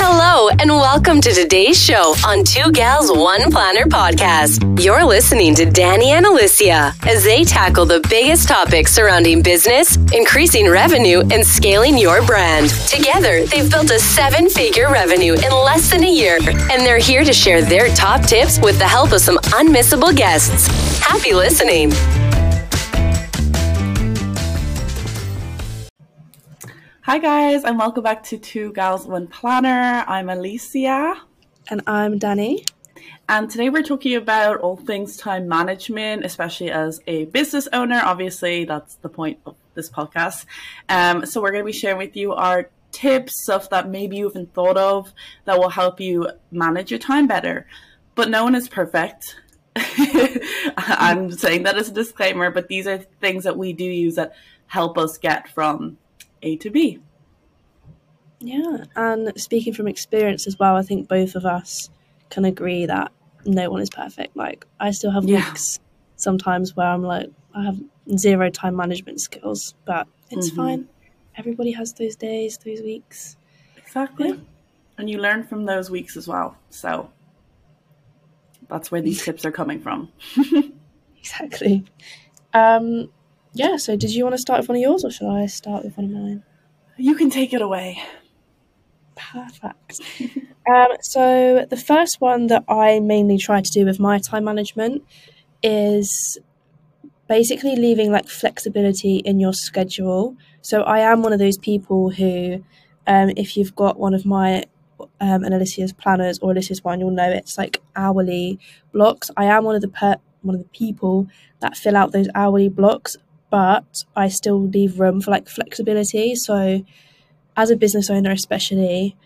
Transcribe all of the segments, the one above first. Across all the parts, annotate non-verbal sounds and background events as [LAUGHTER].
Hello, and welcome to today's show on Two Gals One Planner podcast. You're listening to Dani and Alicia as they tackle the biggest topics surrounding business, increasing revenue, and scaling your brand. Together, they've built a seven figure revenue in less than a year, and they're here to share their top tips with the help of some unmissable guests. Happy listening. Hi, guys, and welcome back to Two Gals One Planner. I'm Alicia. And I'm Dani. And today we're talking about all things time management, especially as a business owner. Obviously, that's the point of this podcast. Um, so, we're going to be sharing with you our tips, stuff that maybe you haven't thought of that will help you manage your time better. But no one is perfect. [LAUGHS] I'm saying that as a disclaimer, but these are things that we do use that help us get from a to B. Yeah, and speaking from experience as well, I think both of us can agree that no one is perfect. Like, I still have yeah. weeks sometimes where I'm like, I have zero time management skills, but it's mm-hmm. fine. Everybody has those days, those weeks. Exactly. Yeah. And you learn from those weeks as well. So that's where these [LAUGHS] tips are coming from. [LAUGHS] exactly. Um, yeah, so did you want to start with one of yours or should I start with one of mine? You can take it away. Perfect. [LAUGHS] um, so, the first one that I mainly try to do with my time management is basically leaving like flexibility in your schedule. So, I am one of those people who, um, if you've got one of my um, and Alicia's planners or Alicia's one, you'll know it's like hourly blocks. I am one of the per- one of the people that fill out those hourly blocks but I still leave room for like flexibility. So, as a business owner, especially,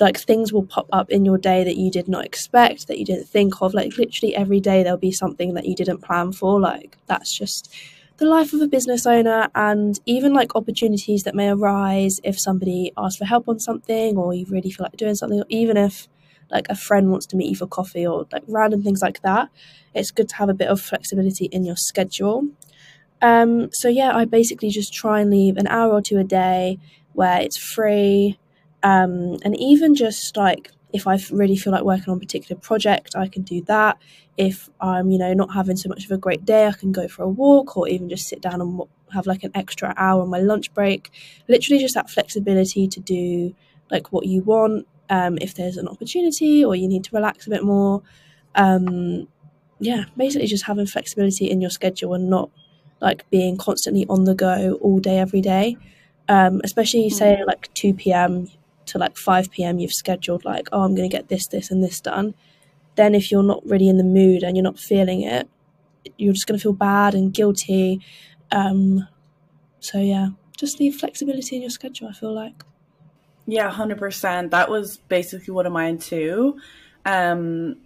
like things will pop up in your day that you did not expect, that you didn't think of. Like, literally every day, there'll be something that you didn't plan for. Like, that's just the life of a business owner, and even like opportunities that may arise if somebody asks for help on something, or you really feel like doing something, or even if like a friend wants to meet you for coffee, or like random things like that. It's good to have a bit of flexibility in your schedule. Um, so yeah, I basically just try and leave an hour or two a day where it's free, um, and even just like if I really feel like working on a particular project, I can do that. If I'm, you know, not having so much of a great day, I can go for a walk or even just sit down and have like an extra hour on my lunch break. Literally, just that flexibility to do like what you want. Um, if there's an opportunity or you need to relax a bit more, um, yeah, basically just having flexibility in your schedule and not like being constantly on the go all day every day. Um, especially mm. say like 2 p.m to like 5 p.m you've scheduled like oh i'm going to get this this and this done. Then if you're not really in the mood and you're not feeling it you're just going to feel bad and guilty. Um, so yeah just leave flexibility in your schedule i feel like. Yeah 100% that was basically one of mine too. Um,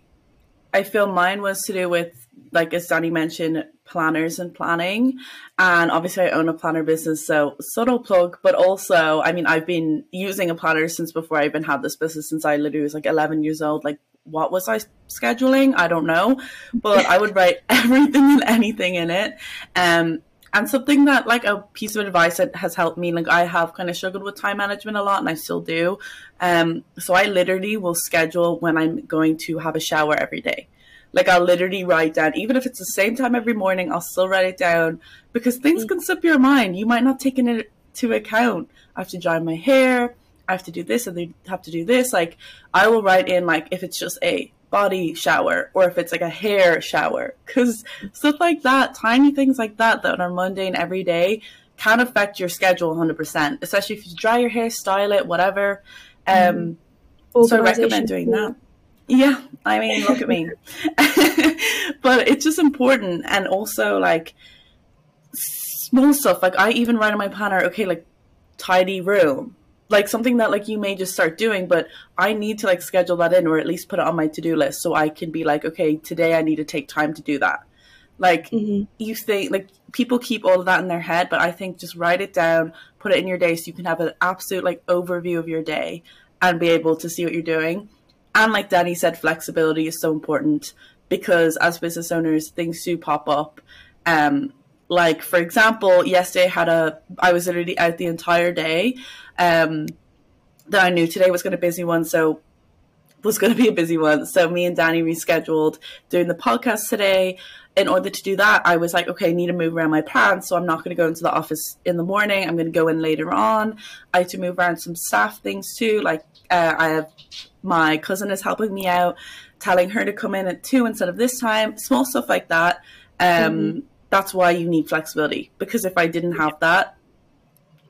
i feel mine was to do with like as Dani mentioned, planners and planning. And obviously, I own a planner business, so subtle plug. But also, I mean, I've been using a planner since before I even had this business, since I literally was like 11 years old. Like, what was I scheduling? I don't know, but I would write [LAUGHS] everything and anything in it. Um, and something that like a piece of advice that has helped me like i have kind of struggled with time management a lot and i still do um so i literally will schedule when i'm going to have a shower every day like I'll literally write down, even if it's the same time every morning, I'll still write it down because things mm. can slip your mind. You might not take it into account. I have to dry my hair. I have to do this and they have to do this. Like I will write in like if it's just a body shower or if it's like a hair shower because stuff like that, tiny things like that that are mundane every day can affect your schedule 100%, especially if you dry your hair, style it, whatever. Um. So I recommend doing that. Yeah, I mean, look at me. [LAUGHS] but it's just important. And also, like, small stuff. Like, I even write in my planner, okay, like, tidy room. Like, something that, like, you may just start doing, but I need to, like, schedule that in or at least put it on my to do list so I can be like, okay, today I need to take time to do that. Like, mm-hmm. you think, like, people keep all of that in their head, but I think just write it down, put it in your day so you can have an absolute, like, overview of your day and be able to see what you're doing and like Dani said, flexibility is so important because as business owners, things do pop up. Um, like for example, yesterday I had a I was literally out the entire day. Um, that I knew today was going to be a busy one. So was going to be a busy one. So me and Dani rescheduled doing the podcast today. In order to do that, I was like, okay, I need to move around my plans. So I'm not going to go into the office in the morning. I'm going to go in later on. I had to move around some staff things too. Like uh, I have my cousin is helping me out, telling her to come in at two instead of this time. Small stuff like that. Um, mm-hmm. That's why you need flexibility because if I didn't have that,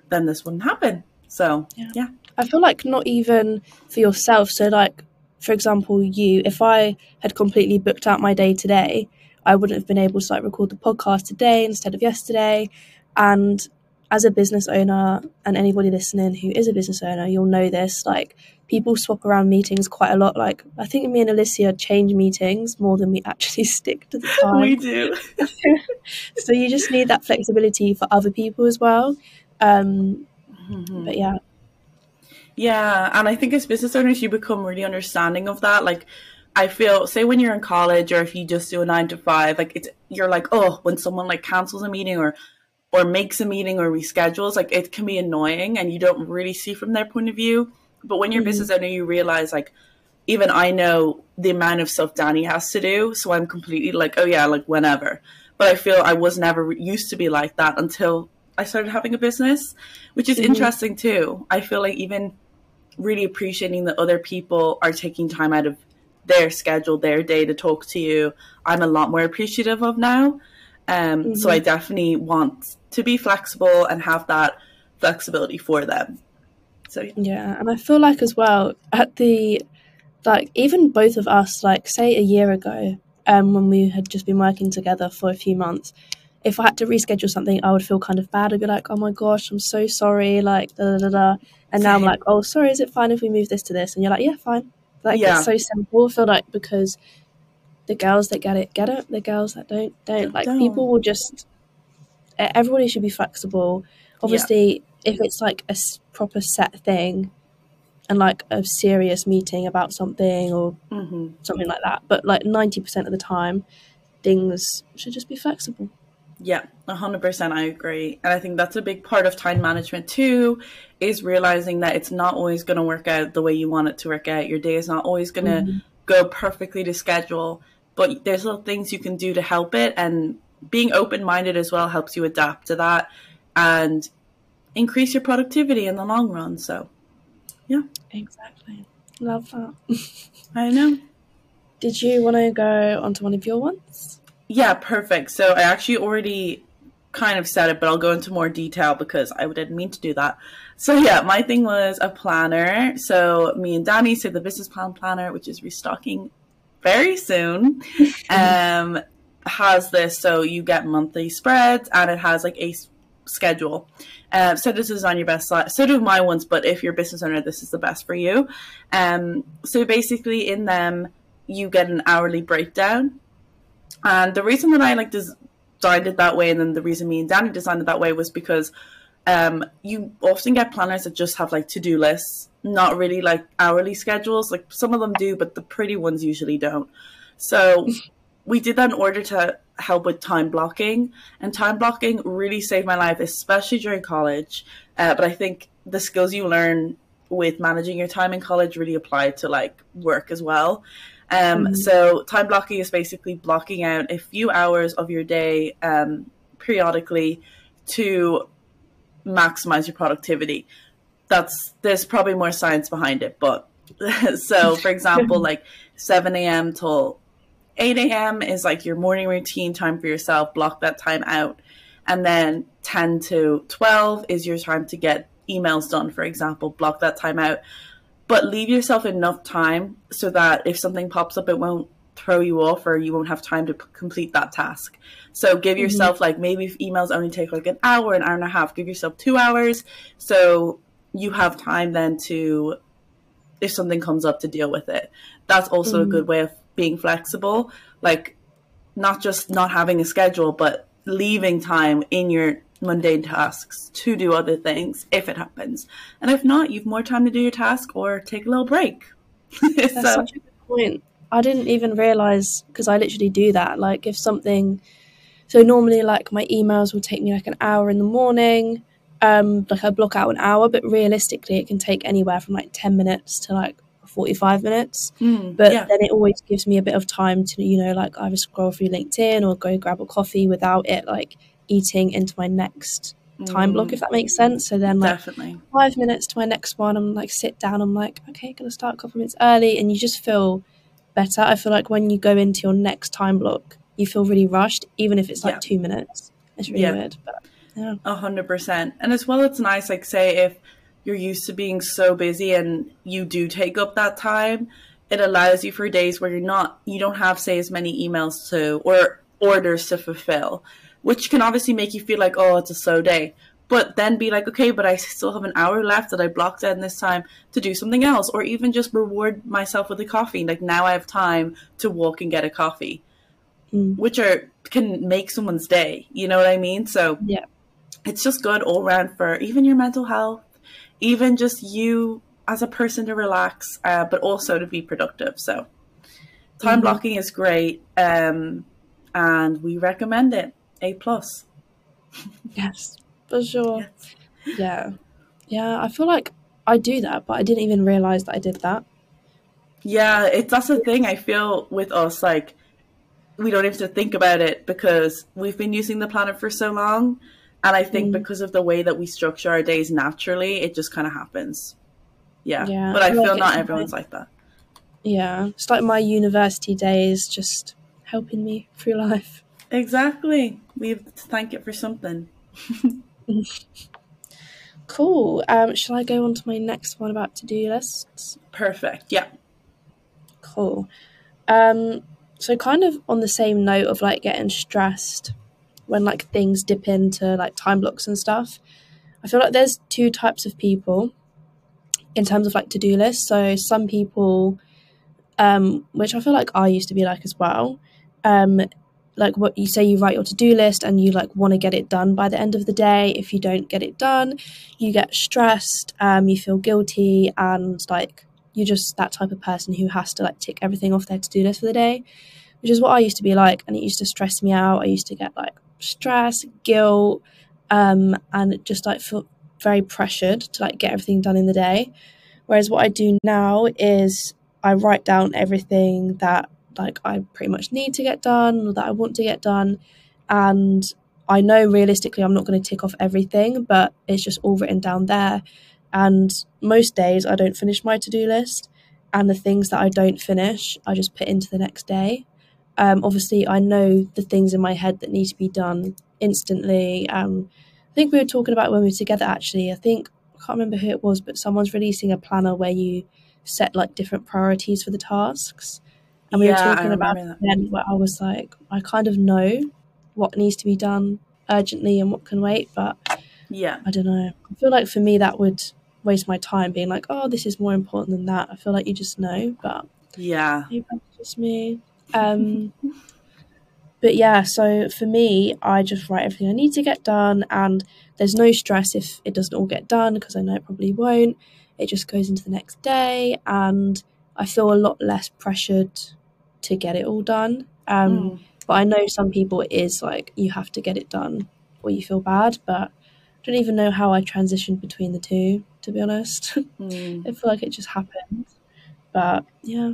then this wouldn't happen. So yeah. yeah. I feel like not even for yourself. So like for example, you, if I had completely booked out my day today, I wouldn't have been able to like record the podcast today instead of yesterday. And as a business owner and anybody listening who is a business owner, you'll know this. Like people swap around meetings quite a lot. Like I think me and Alicia change meetings more than we actually [LAUGHS] stick to the [LAUGHS] time. we do. [LAUGHS] so you just need that flexibility for other people as well. Um, mm-hmm. But yeah, yeah, and I think as business owners, you become really understanding of that. Like, I feel, say, when you're in college or if you just do a nine to five, like it's you're like, oh, when someone like cancels a meeting or or makes a meeting or reschedules, like it can be annoying, and you don't really see from their point of view. But when you're mm-hmm. business owner, you realize like even I know the amount of stuff Dani has to do, so I'm completely like, oh yeah, like whenever. But I feel I was never used to be like that until I started having a business, which is mm-hmm. interesting too. I feel like even really appreciating that other people are taking time out of their schedule, their day to talk to you, I'm a lot more appreciative of now. Um, mm-hmm. So I mm-hmm. definitely want to be flexible and have that flexibility for them. So yeah, and I feel like as well at the like even both of us, like say a year ago, um, when we had just been working together for a few months, if I had to reschedule something, I would feel kind of bad. I'd be like, oh my gosh, I'm so sorry, like da da da. da. And now I'm like, oh, sorry, is it fine if we move this to this? And you're like, yeah, fine. Like yeah. it's so simple. I feel like because the girls that get it get it, the girls that don't don't. Like don't. people will just. Everybody should be flexible. Obviously, yeah. if it's like a proper set thing, and like a serious meeting about something or mm-hmm. something like that, but like ninety percent of the time, things should just be flexible. Yeah, 100% I agree. And I think that's a big part of time management too is realizing that it's not always going to work out the way you want it to work out. Your day is not always going to mm-hmm. go perfectly to schedule, but there's little things you can do to help it and being open-minded as well helps you adapt to that and increase your productivity in the long run. So, yeah. Exactly. Love that. I know. [LAUGHS] Did you want to go on to one of your ones? Yeah, perfect. So I actually already kind of said it, but I'll go into more detail because I didn't mean to do that. So yeah, my thing was a planner. So me and Dani said the business plan planner, which is restocking very soon, [LAUGHS] um, has this. So you get monthly spreads, and it has like a schedule. Uh, so this is on your best side. So do my ones, but if you're a business owner, this is the best for you. Um, so basically, in them, you get an hourly breakdown and the reason that I like designed it that way, and then the reason me and Dani designed it that way was because um, you often get planners that just have like to do lists, not really like hourly schedules. Like some of them do, but the pretty ones usually don't. So [LAUGHS] we did that in order to help with time blocking, and time blocking really saved my life, especially during college. Uh, but I think the skills you learn with managing your time in college really apply to like work as well. Um, mm-hmm. So time blocking is basically blocking out a few hours of your day um, periodically to maximize your productivity. That's there's probably more science behind it, but [LAUGHS] so for example, [LAUGHS] like 7 a.m. till 8 a.m. is like your morning routine time for yourself. Block that time out, and then 10 to 12 is your time to get emails done. For example, block that time out but leave yourself enough time so that if something pops up, it won't throw you off or you won't have time to p- complete that task. So give mm-hmm. yourself like maybe if emails only take like an hour, an hour and a half, give yourself two hours so you have time then to if something comes up to deal with it. That's also mm-hmm. a good way of being flexible, like not just not having a schedule, but leaving time in your mundane tasks to do other things if it happens. And if not, you've more time to do your task or take a little break. [LAUGHS] That's so, such a good point. I didn't even realize because I literally do that. Like, if something, so normally, like, my emails will take me like an hour in the morning. um, like I block out an hour, but realistically, it can take anywhere from like ten minutes to like forty-five minutes. Mm, But yeah. then it always gives me a bit of time to, you know, like either scroll through LinkedIn or go grab a coffee without it like eating into my next time block, if that makes mm. sense. So then, like Definitely. five minutes to my next one, I'm like sit down. I'm like, okay, gonna start a couple minutes early, and you just feel better. I feel like when you go into your next time block, you feel really rushed, even if it's like Yeah. two minutes. It's really Yeah. weird, but yeah, A hundred percent. And as well, it's nice, like, say, if you're used to being so busy and you do take up that time, it allows you for days where you're not, you don't have, say, as many emails to or orders to fulfill, which can obviously make you feel like, oh, it's a slow day. But then be like, okay, but I still have an hour left that I blocked in this time to do something else, or even just reward myself with a coffee. Like now I have time to walk and get a coffee, Mm. which are can make someone's day. You know what I mean? So yeah, it's just good all around for even your mental health, even just you as a person to relax, uh, but also to be productive. So, time Mhm. blocking is great, um, and we recommend it. A plus. yes, for sure. Yes. Yeah, yeah. I feel like I do that, but I didn't even realize that I did that. Yeah, it's that's the thing. I feel with us, like we don't have to think about it because we've been using the planet for so long, and I think Mm. because of the way that we structure our days naturally, it just kind of happens. Yeah, Yeah, but I I feel like not everyone's like that. Yeah, it's like my university days just helping me through life. Exactly. We have to thank it for something. [LAUGHS] Cool. Um, shall I go on to my next one about to do lists? Perfect. Yeah. Cool. Um, so kind of on the same note of like getting stressed when like things dip into like time blocks and stuff. I feel like there's two types of people in terms of like to do lists. So some people, um, which I feel like I used to be like as well, um, like what you say you write your to do list and you like want to get it done by the end of the day. If you don't get it done, you get stressed, um, you feel guilty, and like you're just that type of person who has to like tick everything off their to do list for the day, which is what I used to be like, and it used to stress me out. I used to get like stress, guilt, um, and just like feel very pressured to like get everything done in the day. Whereas what I do now is I write down everything that like I pretty much need to get done or that I want to get done, and I know realistically I'm not going to tick off everything, but it's just all written down there. And most days I don't finish my to do list, and the things that I don't finish, I just put into the next day. Um, obviously, I know the things in my head that need to be done instantly. Um, I think we were talking about when we were together actually. I think, I can't remember who it was, but someone's releasing a planner where you set like different priorities for the tasks. And we were Yeah, I talking about that. then where I was like, I kind of know what needs to be done urgently and what can wait, but Yeah. I don't know. I feel like for me that would waste my time being like, oh, this is more important than that. I feel like you just know, but Yeah. maybe that's just me. Um, [LAUGHS] but yeah, so for me, I just write everything I need to get done, and there's no stress if it doesn't all get done because I know it probably won't. It just goes into the next day, and I feel a lot less pressured to get it all done. Um, Mm. But I know some people it is like you have to get it done or you feel bad, but I don't even know how I transitioned between the two, to be honest. [LAUGHS] Mm. I feel like it just happened. But yeah.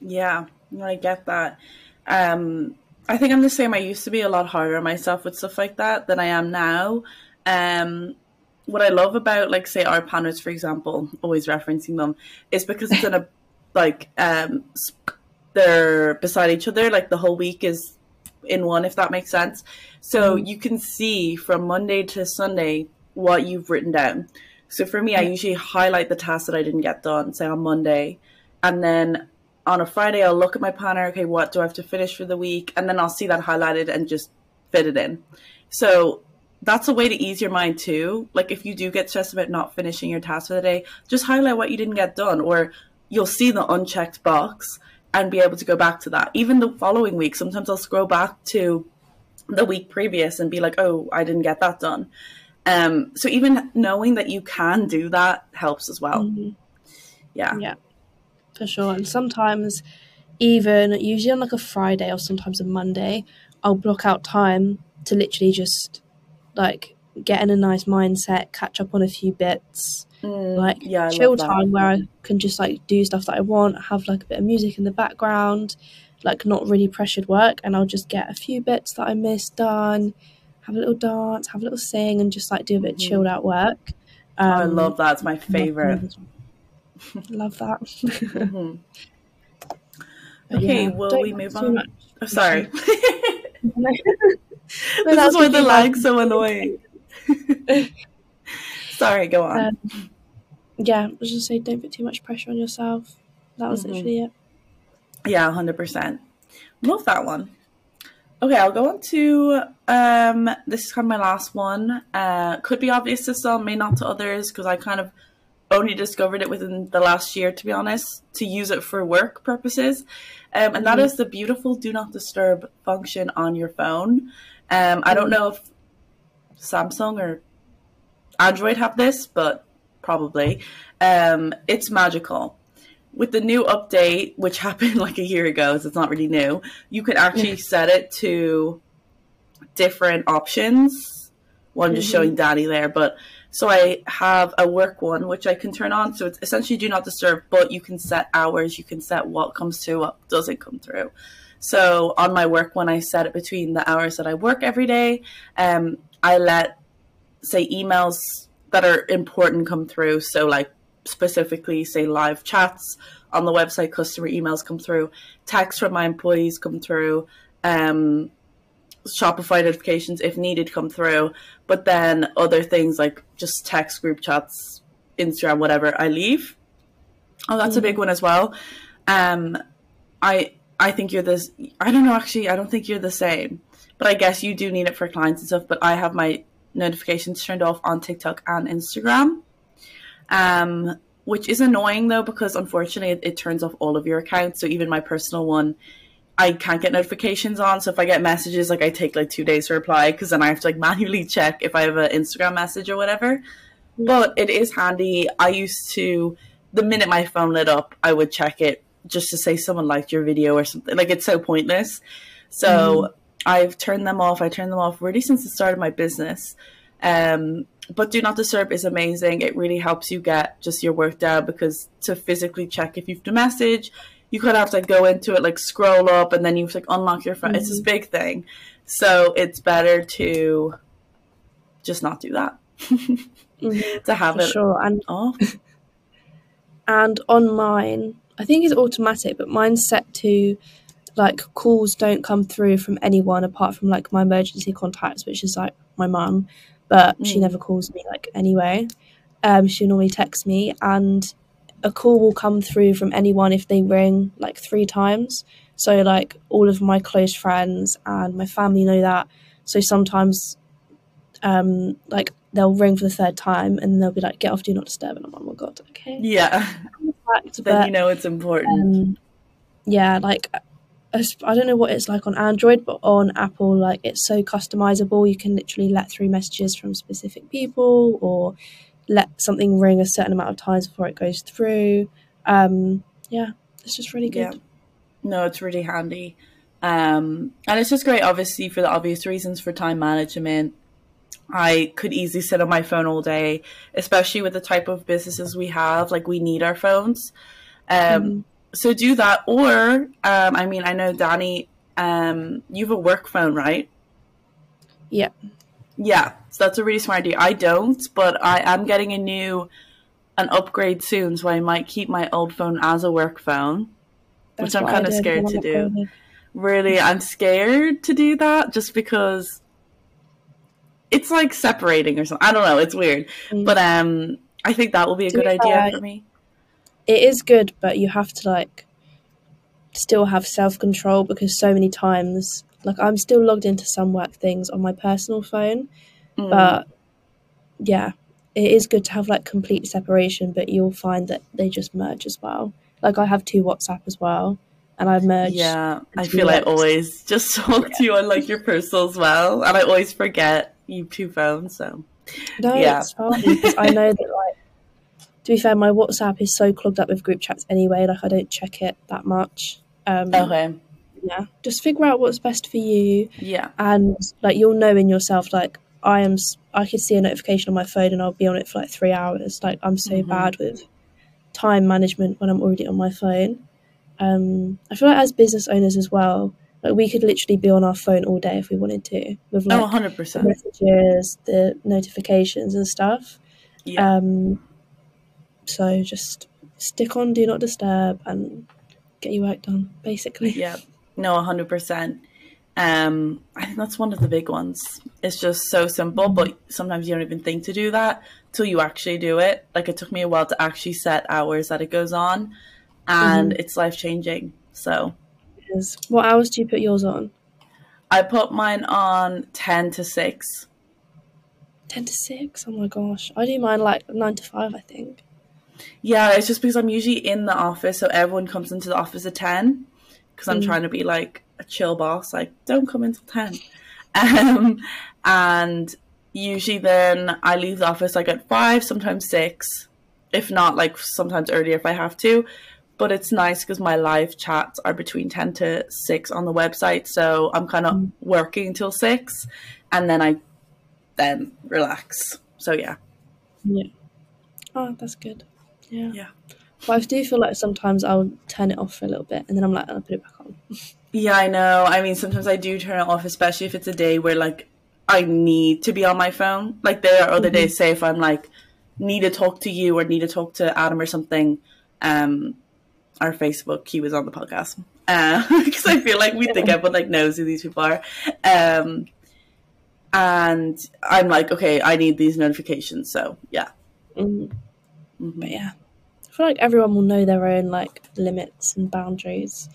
Yeah. I get that. Um, I think I'm the same. I used to be a lot harder on myself with stuff like that than I am now. Um, what I love about, like, say, our panels, for example, always referencing them, is because it's in a [LAUGHS] like um, they're beside each other. Like the whole week is in one, if that makes sense. So Mhm. you can see from Monday to Sunday what you've written down. So for me, I usually highlight the tasks that I didn't get done, say on Monday, and then on a Friday I'll look at my planner. Okay, what do I have to finish for the week? And then I'll see that highlighted and just fit it in. So that's a way to ease your mind too. Like if you do get stressed about not finishing your task for the day, just highlight what you didn't get done, or you'll see the unchecked box and be able to go back to that. Even the following week, sometimes I'll scroll back to the week previous and be like, oh, I didn't get that done. Um, so even knowing that you can do that helps as well. Mhm. Yeah. Yeah, for sure. And sometimes, even usually on like a Friday or sometimes a Monday, I'll block out time to literally just like get in a nice mindset, catch up on a few bits, Mm, like yeah, I chill time where I can just like do stuff that I want, have like a bit of music in the background, like not really pressured work, and I'll just get a few bits that I missed done, have a little dance, have a little sing, and just like do a bit of Mhm. chilled out work. Oh, I Um, love that. It's my favorite. Love that. [LAUGHS] Mhm. [LAUGHS] Okay, yeah, will we move on? Oh, sorry. No, [LAUGHS] this that's is why the lag's so annoying. [LAUGHS] sorry, go on. Um, yeah, I was just say don't put too much pressure on yourself. That was Mhm. literally it. Yeah, hundred percent. Love that one. Okay, I'll go on to um this is kind of my last one. Uh could be obvious to some, may not to others, because I kind of only discovered it within the last year, to be honest, to use it for work purposes. Um, and that Mhm. is the beautiful do not disturb function on your phone. Um, I don't know if Samsung or Android have this, but probably. Um, it's magical. With the new update, which [LAUGHS] happened like a year ago, so it's not really new, you can actually set it to different options. Well, I'm just Mhm. showing Dani there, but so I have a work one which I can turn on. So it's essentially do not disturb, but you can set hours, you can set what comes through, what doesn't come through. So on my work one, I set it between the hours that I work every day. Um, I let say emails that are important come through. So like specifically say live chats on the website, customer emails come through, texts from my employees come through, um, Shopify notifications if needed come through, but then other things like just text group chats, Instagram, whatever, I leave. Oh, that's a big one as well. Um, I I think you're this. I don't know actually. I don't think you're the same, but I guess you do need it for clients and stuff. But I have my notifications turned off on TikTok and Instagram, um, which is annoying though because unfortunately it, it turns off all of your accounts. So even my personal one, I can't get notifications on. So if I get messages, like I take like two days to reply because then I have to like [LAUGHS] manually check if I have an Instagram message or whatever. But it is handy. I used to, the minute my phone lit up, I would check it just to say someone liked your video or something. Like it's so pointless. So I've turned them off. I turned them off really since the start of my business. Um, but do not disturb is amazing. It really helps you get just your work down because to physically check if you've the message, you kind of have to like, go into it, like scroll up, and then you have to like unlock your phone. It's this big thing. So it's better to just not do that. Mhm, [LAUGHS] to have for it sure. And off. [LAUGHS] and on mine, I think it's automatic, but mine's set to like calls don't come through from anyone apart from like my emergency contacts, which is like my mum, but she Mm. never calls me like anyway. Um, she normally texts me, and a call will come through from anyone if they ring like three times. So like all of my close friends and my family know that. So sometimes, um, like they'll ring for the third time and they'll be like, "Get off, do not disturb," and I'm like, "Oh my god, okay." Yeah. Fact, then but you know it's important. um, yeah, like I don't know what it's like on Android, but on Apple, like it's so customizable. You can literally let through messages from specific people, or let something ring a certain amount of times before it goes through. Um, yeah, it's just really good. Yeah. No, it's really handy. Um, and it's just great, obviously, for the obvious reasons for time management. I could easily sit on my phone all day, especially with the type of businesses we have. Like, we need our phones. Um, Mhm. So, do that. Or, um, I mean, I know, Dani, um, you have a work phone, right? Yeah. Yeah. So, that's a really smart idea. I don't, but I am getting a new, an upgrade soon. So, I might keep my old phone as a work phone. That's Which I'm kinda scared to do. really i'm scared to do that just because it's like separating or something i don't know it's weird Mm. but um i think that will be a To good idea for me it is good, but you have to like still have self control because so many times, like I'm still logged into some work things on my personal phone, Mm. but yeah, it is good to have like complete separation, but you'll find that they just merge as well. Like I have two WhatsApp as well, and I've merged. yeah i feel i always just [LAUGHS] talk to you on like your personal as well and i always forget you two phones so No, Yeah. it's fine because I know that to be fair, my WhatsApp is so clogged up with group chats anyway. Like I don't check it that much. Um, okay Yeah, just figure out what's best for you. yeah and like you'll know in yourself like I am I could see a notification on my phone and I'll be on it for like three hours. Like I'm so mm-hmm. bad with time management when I'm already on my phone. Um, I feel like as business owners as well, like we could literally be on our phone all day if we wanted to with like oh, 100%. the messages, the notifications and stuff. Yeah. Um, so just stick on do not disturb and get your work done, basically. Yeah. No, 100%. Um, I think that's one of the big ones. It's just so simple, but sometimes you don't even think to do that till you actually do it. Like it took me a while to actually set hours that it goes on, and mm-hmm. it's life changing. So, what hours do you put yours on? I put mine on ten to six. Ten to six. Oh my gosh, I do mine like nine to five. I think. Yeah, it's just because I'm usually in the office, so everyone comes into the office at ten. Because I'm mm. trying to be like a chill boss, like don't come until ten. [LAUGHS] Um, and usually then I leave the office like at five, sometimes six, if not like sometimes earlier if I have to. But it's nice because my live chats are between ten to six on the website, so I'm kind of mm. working until six, and then I then relax. So yeah. Yeah. Oh, that's good. Yeah. Yeah. But I do feel like sometimes I'll turn it off for a little bit and then I'm like, I'll put it back on. Yeah, I know. I mean, sometimes I do turn it off, especially if it's a day where like I need to be on my phone. Like there are other mm-hmm. days, say if I'm like need to talk to you or need to talk to Adam or something, um, our Facebook, he was on the podcast. Because uh, [LAUGHS] I feel like we think everyone like knows who these people are. Um, and I'm like, okay, I need these notifications. So yeah. Mm-hmm. Mm-hmm. But yeah, feel like everyone will know their own like limits and boundaries.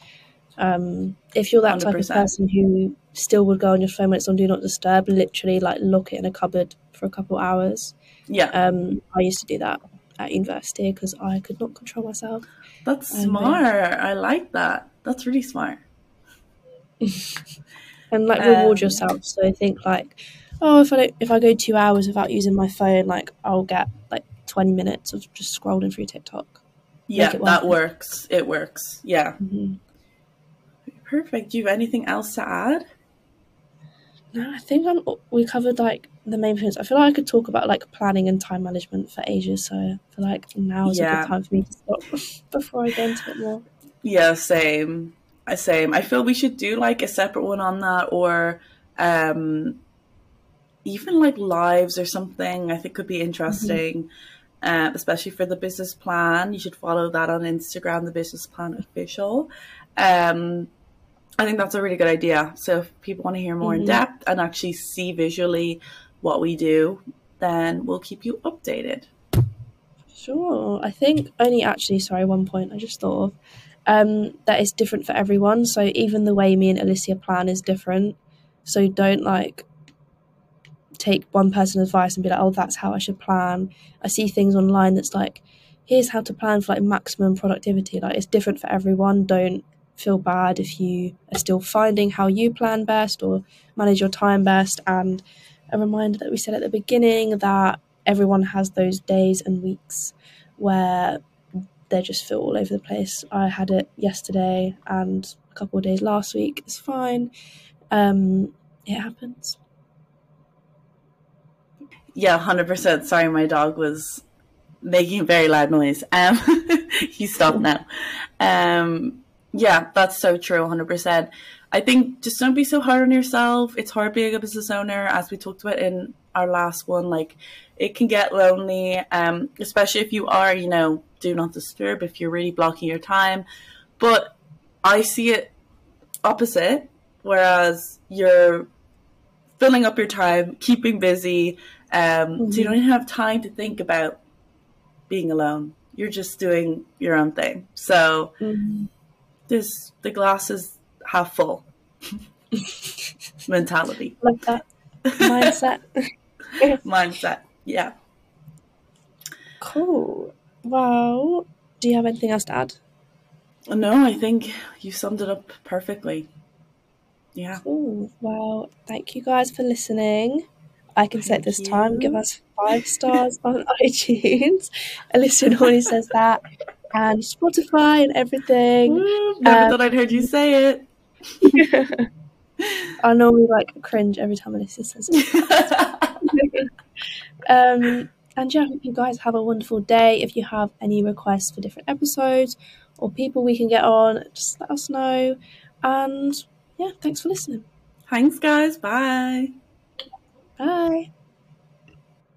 Um, if you're that 100%. type of person who still would go on your phone when it's on do not disturb, literally like lock it in a cupboard for a couple hours. Yeah. Um, I used to do that at university because I could not control myself. That's um, smart. I like that. That's really smart. [LAUGHS] and like reward um, yourself. So I think like, oh, if I don't, if I go two hours without using my phone, like I'll get like 20 minutes of just scrolling through TikTok. Yeah, that works. It works. Yeah. Mm-hmm. Perfect. Do you have anything else to add? No, I think I'm, we covered like the main points. I feel like I could talk about like planning and time management for ages. So I feel like now is yeah. a good time for me to stop [LAUGHS] before I go into it more. Yeah, same. Same. I feel we should do like a separate one on that, or um, even like lives or something. I think could be interesting. Mm-hmm uh, especially for the business plan. You should follow that on Instagram, the business plan official. Um, I think that's a really good idea. So if people want to hear more mm-hmm. in depth and actually see visually what we do, then we'll keep you updated. Sure. I think only actually, sorry, one point I just thought of. Um, that is different for everyone. So even the way me and Alicia plan is different. So don't like take one person's advice and be like, oh, that's how I should plan. I see things online that's like, here's how to plan for like maximum productivity. Like it's different for everyone. Don't feel bad if you are still finding how you plan best or manage your time best. And a reminder that we said at the beginning that everyone has those days and weeks where they just feel all over the place. I had it yesterday and a couple of days last week. It's fine. Um, it happens yeah, hundred percent. Sorry, my dog was making very loud noise. Um, [LAUGHS] he stopped now. Um, yeah, that's so true. Hundred percent. I think just don't be so hard on yourself. It's hard being a business owner, as we talked about in our last one. Like, it can get lonely, um, especially if you are, you know, do not disturb. If you're really blocking your time, but I see it opposite. Whereas you're filling up your time, keeping busy, um, mm-hmm. So you don't even have time to think about being alone. You're just doing your own thing. So mm-hmm. this the glass is half full [LAUGHS] mentality. Like that mindset. [LAUGHS] mindset. Yeah. Cool. Wow. do you have anything else to add? No, I think you summed it up perfectly. Yeah. Cool. Well, thank you guys for listening. I can set this you. time, give us five stars on [LAUGHS] iTunes. Alicia normally says that. And Spotify and everything. never um, thought I'd heard you say it. [LAUGHS] I normally like cringe every time Alicia says it. [LAUGHS] um, and yeah, I hope you guys have a wonderful day. If you have any requests for different episodes or people we can get on, just let us know. And yeah, thanks for listening. Thanks, guys. Bye. Bye.